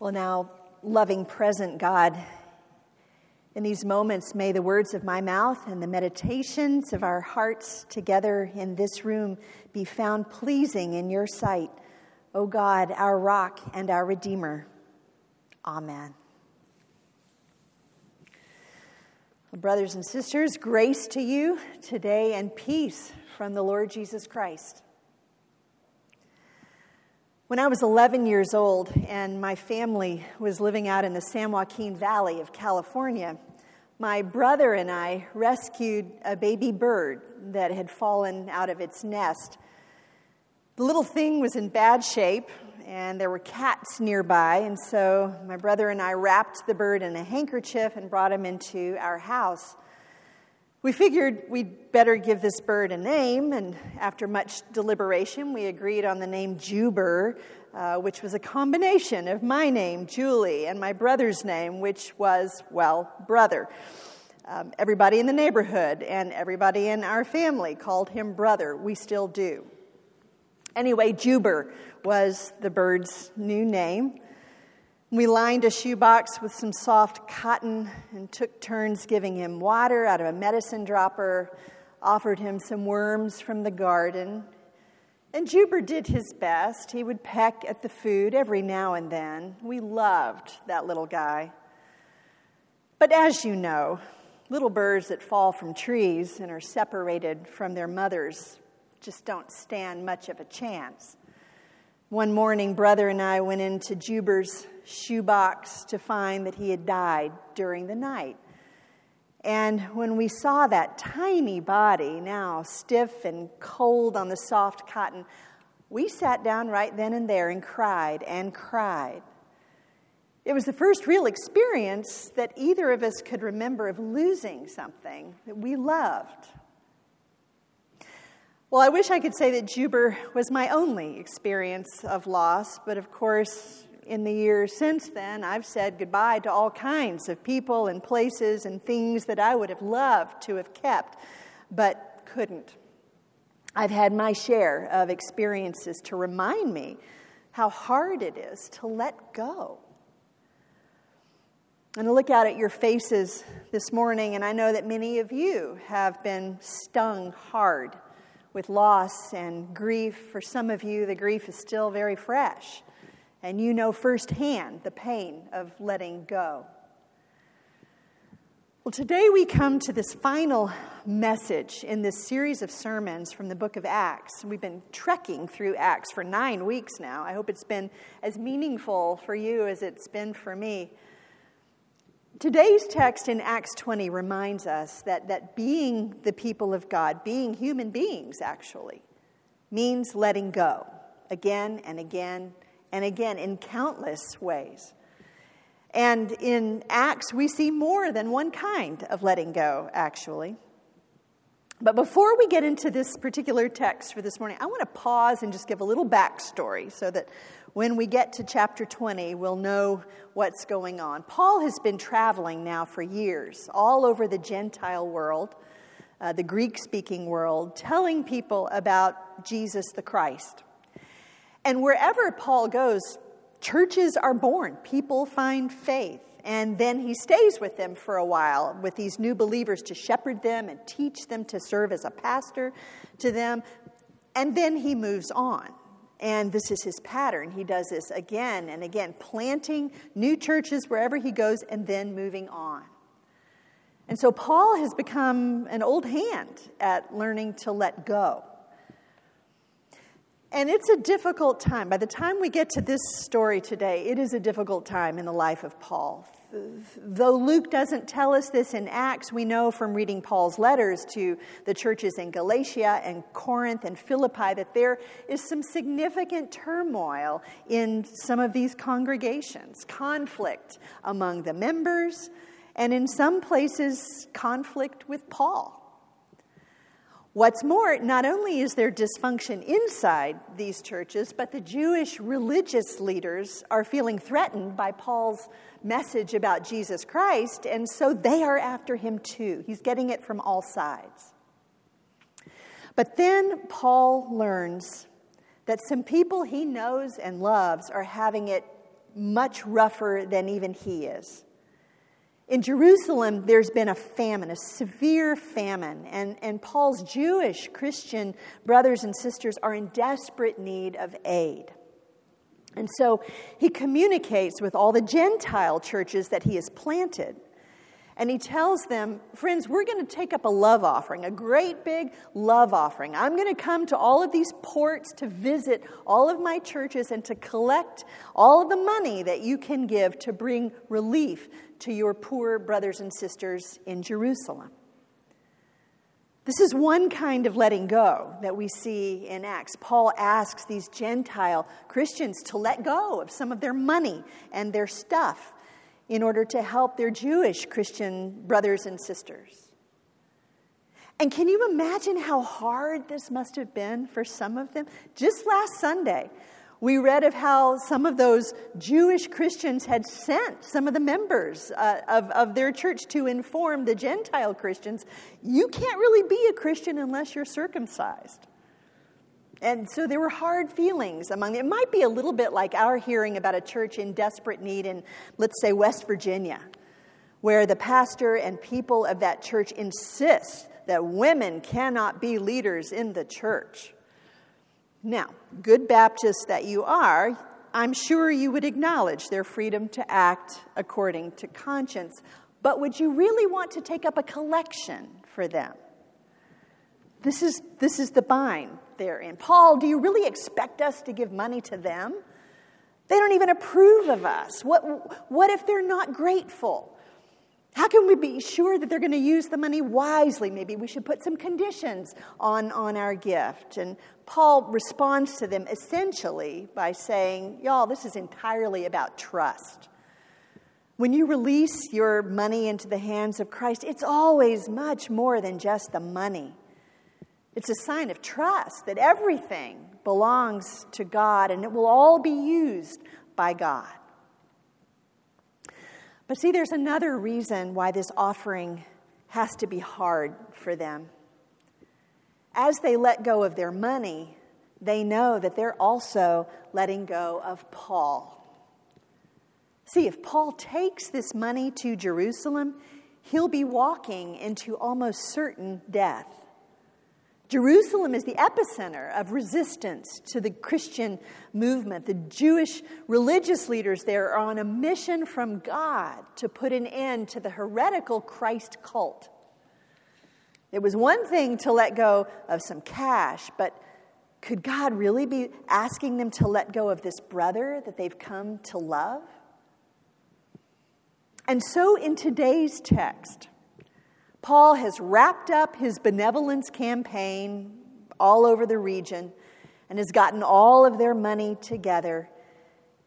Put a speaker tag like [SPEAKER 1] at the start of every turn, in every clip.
[SPEAKER 1] Well, now, loving present God, in these moments, may the words of my mouth and the meditations of our hearts together in this room be found pleasing in your sight, O God, our rock and our Redeemer. Amen. Brothers and sisters, grace to you today and peace from the Lord Jesus Christ. When I was 11 years old and my family was living out in the San Joaquin Valley of California, my brother and I rescued a baby bird that had fallen out of its nest. The little thing was in bad shape, and there were cats nearby, and so my brother and I wrapped the bird in a handkerchief and brought him into our house. We figured we'd better give this bird a name, and after much deliberation, we agreed on the name Juber, uh, which was a combination of my name, Julie, and my brother's name, which was, well, brother. Um, everybody in the neighborhood and everybody in our family called him brother. We still do. Anyway, Juber was the bird's new name. We lined a shoebox with some soft cotton and took turns giving him water out of a medicine dropper, offered him some worms from the garden. And Juber did his best. He would peck at the food every now and then. We loved that little guy. But as you know, little birds that fall from trees and are separated from their mothers just don't stand much of a chance. One morning, brother and I went into Juber's shoebox to find that he had died during the night. And when we saw that tiny body, now stiff and cold on the soft cotton, we sat down right then and there and cried and cried. It was the first real experience that either of us could remember of losing something that we loved. Well, I wish I could say that Juber was my only experience of loss, but of course, in the years since then, I've said goodbye to all kinds of people and places and things that I would have loved to have kept, but couldn't. I've had my share of experiences to remind me how hard it is to let go. And I look out at your faces this morning, and I know that many of you have been stung hard with loss and grief. For some of you, the grief is still very fresh, and you know firsthand the pain of letting go. Well, today we come to this final message in this series of sermons from the book of Acts. We've been trekking through Acts for nine weeks now. I hope it's been as meaningful for you as it's been for me. Today's text in Acts 20 reminds us that, that being the people of God, being human beings actually, means letting go again and again and again in countless ways. And in Acts, we see more than one kind of letting go, actually. But before we get into this particular text for this morning, I want to pause and just give a little backstory so that when we get to chapter 20, we'll know what's going on. Paul has been traveling now for years all over the Gentile world, uh, the Greek speaking world, telling people about Jesus the Christ. And wherever Paul goes, churches are born, people find faith. And then he stays with them for a while with these new believers to shepherd them and teach them to serve as a pastor to them. And then he moves on. And this is his pattern. He does this again and again, planting new churches wherever he goes and then moving on. And so Paul has become an old hand at learning to let go. And it's a difficult time. By the time we get to this story today, it is a difficult time in the life of Paul. Though Luke doesn't tell us this in Acts, we know from reading Paul's letters to the churches in Galatia and Corinth and Philippi that there is some significant turmoil in some of these congregations, conflict among the members, and in some places, conflict with Paul. What's more, not only is there dysfunction inside these churches, but the Jewish religious leaders are feeling threatened by Paul's message about Jesus Christ, and so they are after him too. He's getting it from all sides. But then Paul learns that some people he knows and loves are having it much rougher than even he is. In Jerusalem, there's been a famine, a severe famine, and, and Paul's Jewish Christian brothers and sisters are in desperate need of aid. And so he communicates with all the Gentile churches that he has planted. And he tells them, friends, we're going to take up a love offering, a great big love offering. I'm going to come to all of these ports to visit all of my churches and to collect all of the money that you can give to bring relief to your poor brothers and sisters in Jerusalem. This is one kind of letting go that we see in Acts. Paul asks these Gentile Christians to let go of some of their money and their stuff in order to help their Jewish Christian brothers and sisters. And can you imagine how hard this must have been for some of them? Just last Sunday, we read of how some of those Jewish Christians had sent some of the members uh, of, of their church to inform the Gentile Christians you can't really be a Christian unless you're circumcised. And so there were hard feelings among them. It might be a little bit like our hearing about a church in desperate need in, let's say, West Virginia, where the pastor and people of that church insist that women cannot be leaders in the church. Now, good Baptists that you are, I'm sure you would acknowledge their freedom to act according to conscience. But would you really want to take up a collection for them? This is, this is the bind they're in. Paul, do you really expect us to give money to them? They don't even approve of us. What, what if they're not grateful? How can we be sure that they're going to use the money wisely? Maybe we should put some conditions on, on our gift. And Paul responds to them essentially by saying, Y'all, this is entirely about trust. When you release your money into the hands of Christ, it's always much more than just the money. It's a sign of trust that everything belongs to God and it will all be used by God. But see, there's another reason why this offering has to be hard for them. As they let go of their money, they know that they're also letting go of Paul. See, if Paul takes this money to Jerusalem, he'll be walking into almost certain death. Jerusalem is the epicenter of resistance to the Christian movement. The Jewish religious leaders there are on a mission from God to put an end to the heretical Christ cult. It was one thing to let go of some cash, but could God really be asking them to let go of this brother that they've come to love? And so in today's text, Paul has wrapped up his benevolence campaign all over the region and has gotten all of their money together.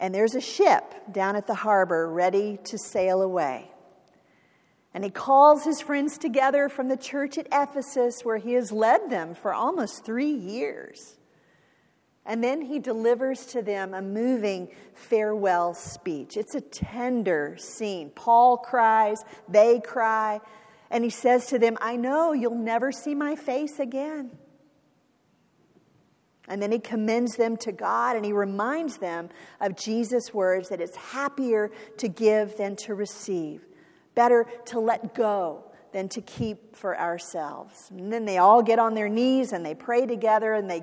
[SPEAKER 1] And there's a ship down at the harbor ready to sail away. And he calls his friends together from the church at Ephesus, where he has led them for almost three years. And then he delivers to them a moving farewell speech. It's a tender scene. Paul cries, they cry, and he says to them, I know you'll never see my face again. And then he commends them to God and he reminds them of Jesus' words that it's happier to give than to receive, better to let go than to keep for ourselves. And then they all get on their knees and they pray together and they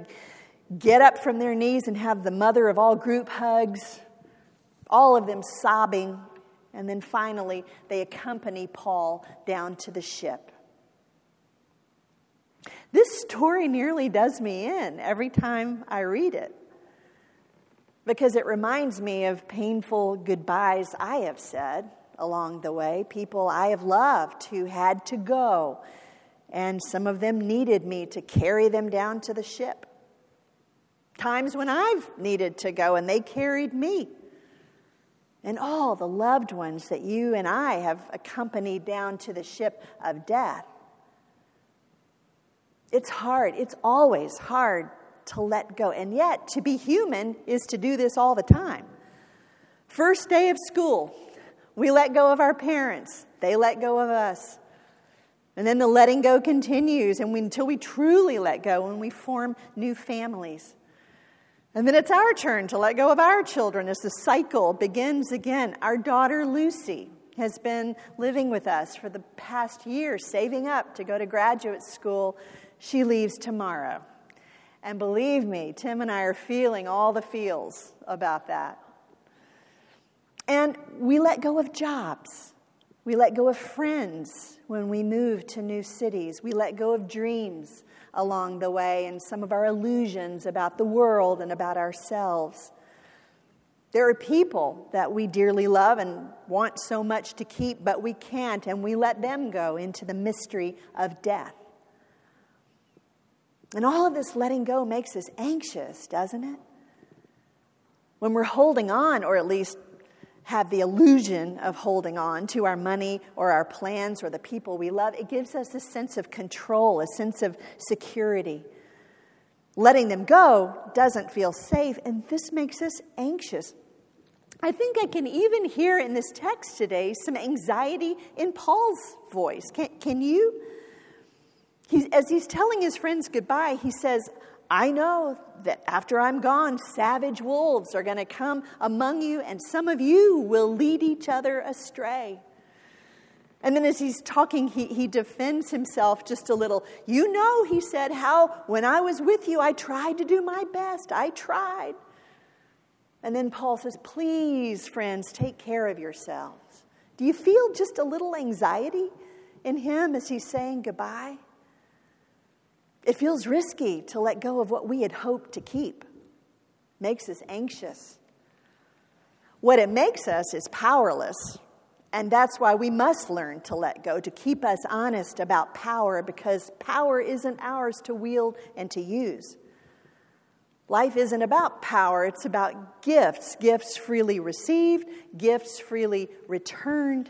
[SPEAKER 1] get up from their knees and have the mother of all group hugs, all of them sobbing and then finally, they accompany Paul down to the ship. This story nearly does me in every time I read it because it reminds me of painful goodbyes I have said along the way, people I have loved who had to go, and some of them needed me to carry them down to the ship. Times when I've needed to go and they carried me and all the loved ones that you and I have accompanied down to the ship of death. It's hard. It's always hard to let go. And yet, to be human is to do this all the time. First day of school, we let go of our parents, they let go of us. And then the letting go continues and we, until we truly let go when we form new families. And then it's our turn to let go of our children as the cycle begins again. Our daughter Lucy has been living with us for the past year, saving up to go to graduate school. She leaves tomorrow. And believe me, Tim and I are feeling all the feels about that. And we let go of jobs. We let go of friends when we move to new cities. We let go of dreams along the way and some of our illusions about the world and about ourselves. There are people that we dearly love and want so much to keep, but we can't, and we let them go into the mystery of death. And all of this letting go makes us anxious, doesn't it? When we're holding on, or at least have the illusion of holding on to our money or our plans or the people we love, it gives us a sense of control, a sense of security. Letting them go doesn't feel safe, and this makes us anxious. I think I can even hear in this text today some anxiety in Paul's voice. Can, can you? He's, as he's telling his friends goodbye, he says, I know that after I'm gone, savage wolves are going to come among you, and some of you will lead each other astray. And then, as he's talking, he, he defends himself just a little. You know, he said, how when I was with you, I tried to do my best. I tried. And then Paul says, Please, friends, take care of yourselves. Do you feel just a little anxiety in him as he's saying goodbye? It feels risky to let go of what we had hoped to keep. Makes us anxious. What it makes us is powerless. And that's why we must learn to let go, to keep us honest about power, because power isn't ours to wield and to use. Life isn't about power, it's about gifts gifts freely received, gifts freely returned.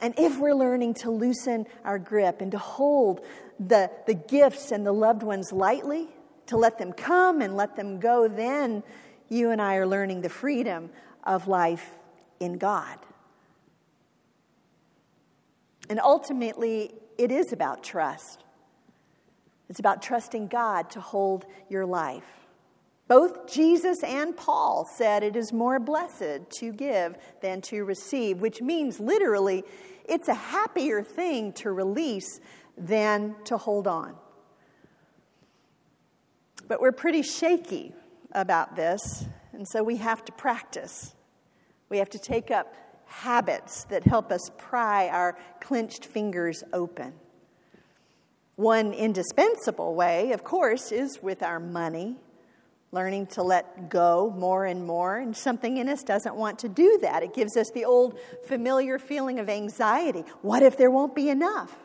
[SPEAKER 1] And if we're learning to loosen our grip and to hold the, the gifts and the loved ones lightly, to let them come and let them go, then you and I are learning the freedom of life in God. And ultimately, it is about trust. It's about trusting God to hold your life. Both Jesus and Paul said it is more blessed to give than to receive, which means literally it's a happier thing to release than to hold on. But we're pretty shaky about this, and so we have to practice. We have to take up habits that help us pry our clenched fingers open. One indispensable way, of course, is with our money, learning to let go more and more. And something in us doesn't want to do that. It gives us the old familiar feeling of anxiety. What if there won't be enough?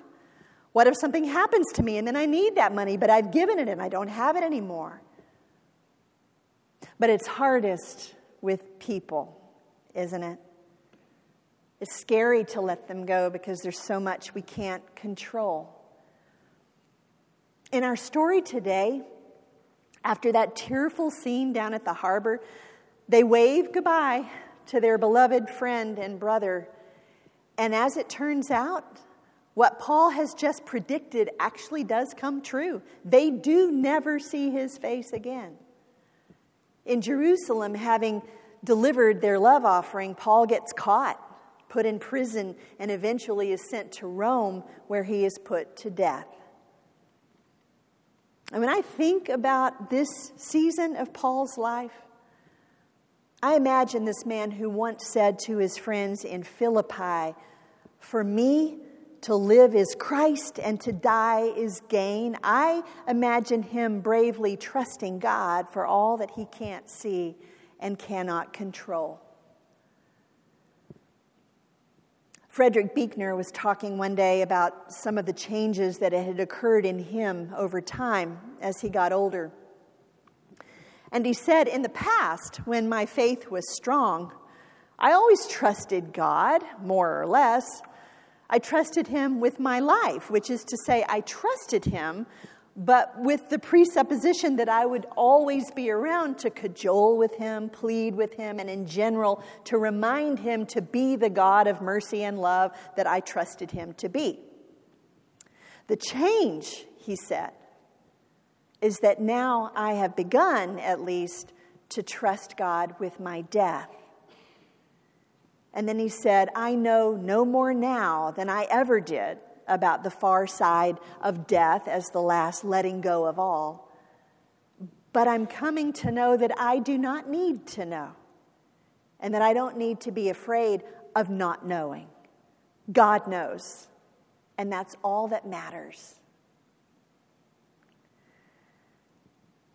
[SPEAKER 1] What if something happens to me and then I need that money, but I've given it and I don't have it anymore? But it's hardest with people, isn't it? It's scary to let them go because there's so much we can't control. In our story today, after that tearful scene down at the harbor, they wave goodbye to their beloved friend and brother. And as it turns out, what Paul has just predicted actually does come true. They do never see his face again. In Jerusalem, having delivered their love offering, Paul gets caught, put in prison, and eventually is sent to Rome, where he is put to death. And when I think about this season of Paul's life, I imagine this man who once said to his friends in Philippi, For me, to live is Christ and to die is gain. I imagine him bravely trusting God for all that he can't see and cannot control. Frederick Buechner was talking one day about some of the changes that had occurred in him over time as he got older. And he said, In the past, when my faith was strong, I always trusted God, more or less. I trusted him with my life, which is to say, I trusted him, but with the presupposition that I would always be around to cajole with him, plead with him, and in general to remind him to be the God of mercy and love that I trusted him to be. The change, he said, is that now I have begun, at least, to trust God with my death. And then he said, I know no more now than I ever did about the far side of death as the last letting go of all. But I'm coming to know that I do not need to know, and that I don't need to be afraid of not knowing. God knows, and that's all that matters.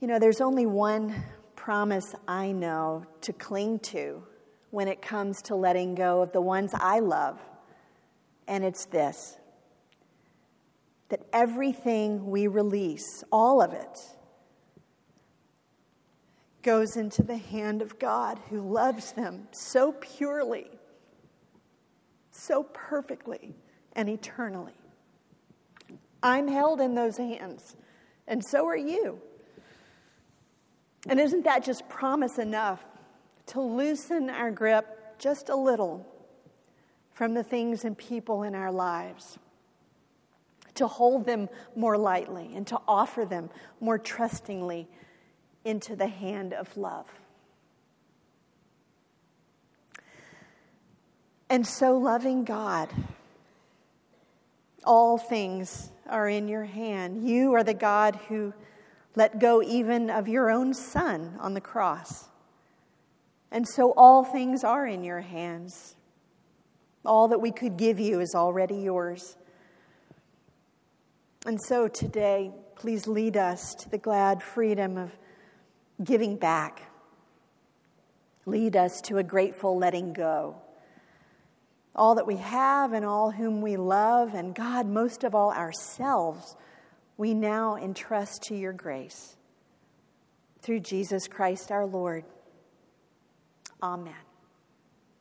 [SPEAKER 1] You know, there's only one promise I know to cling to when it comes to letting go of the ones I love, and it's this that everything we release, all of it, goes into the hand of God who loves them so purely, so perfectly, and eternally. I'm held in those hands, and so are you. And isn't that just promise enough to loosen our grip just a little from the things and people in our lives? To hold them more lightly and to offer them more trustingly into the hand of love. And so, loving God, all things are in your hand. You are the God who let go even of your own son on the cross. And so all things are in your hands. All that we could give you is already yours. And so today, please lead us to the glad freedom of giving back. Lead us to a grateful letting go. All that we have and all whom we love, and God, most of all, ourselves we now entrust to your grace. Through Jesus Christ our Lord. Amen.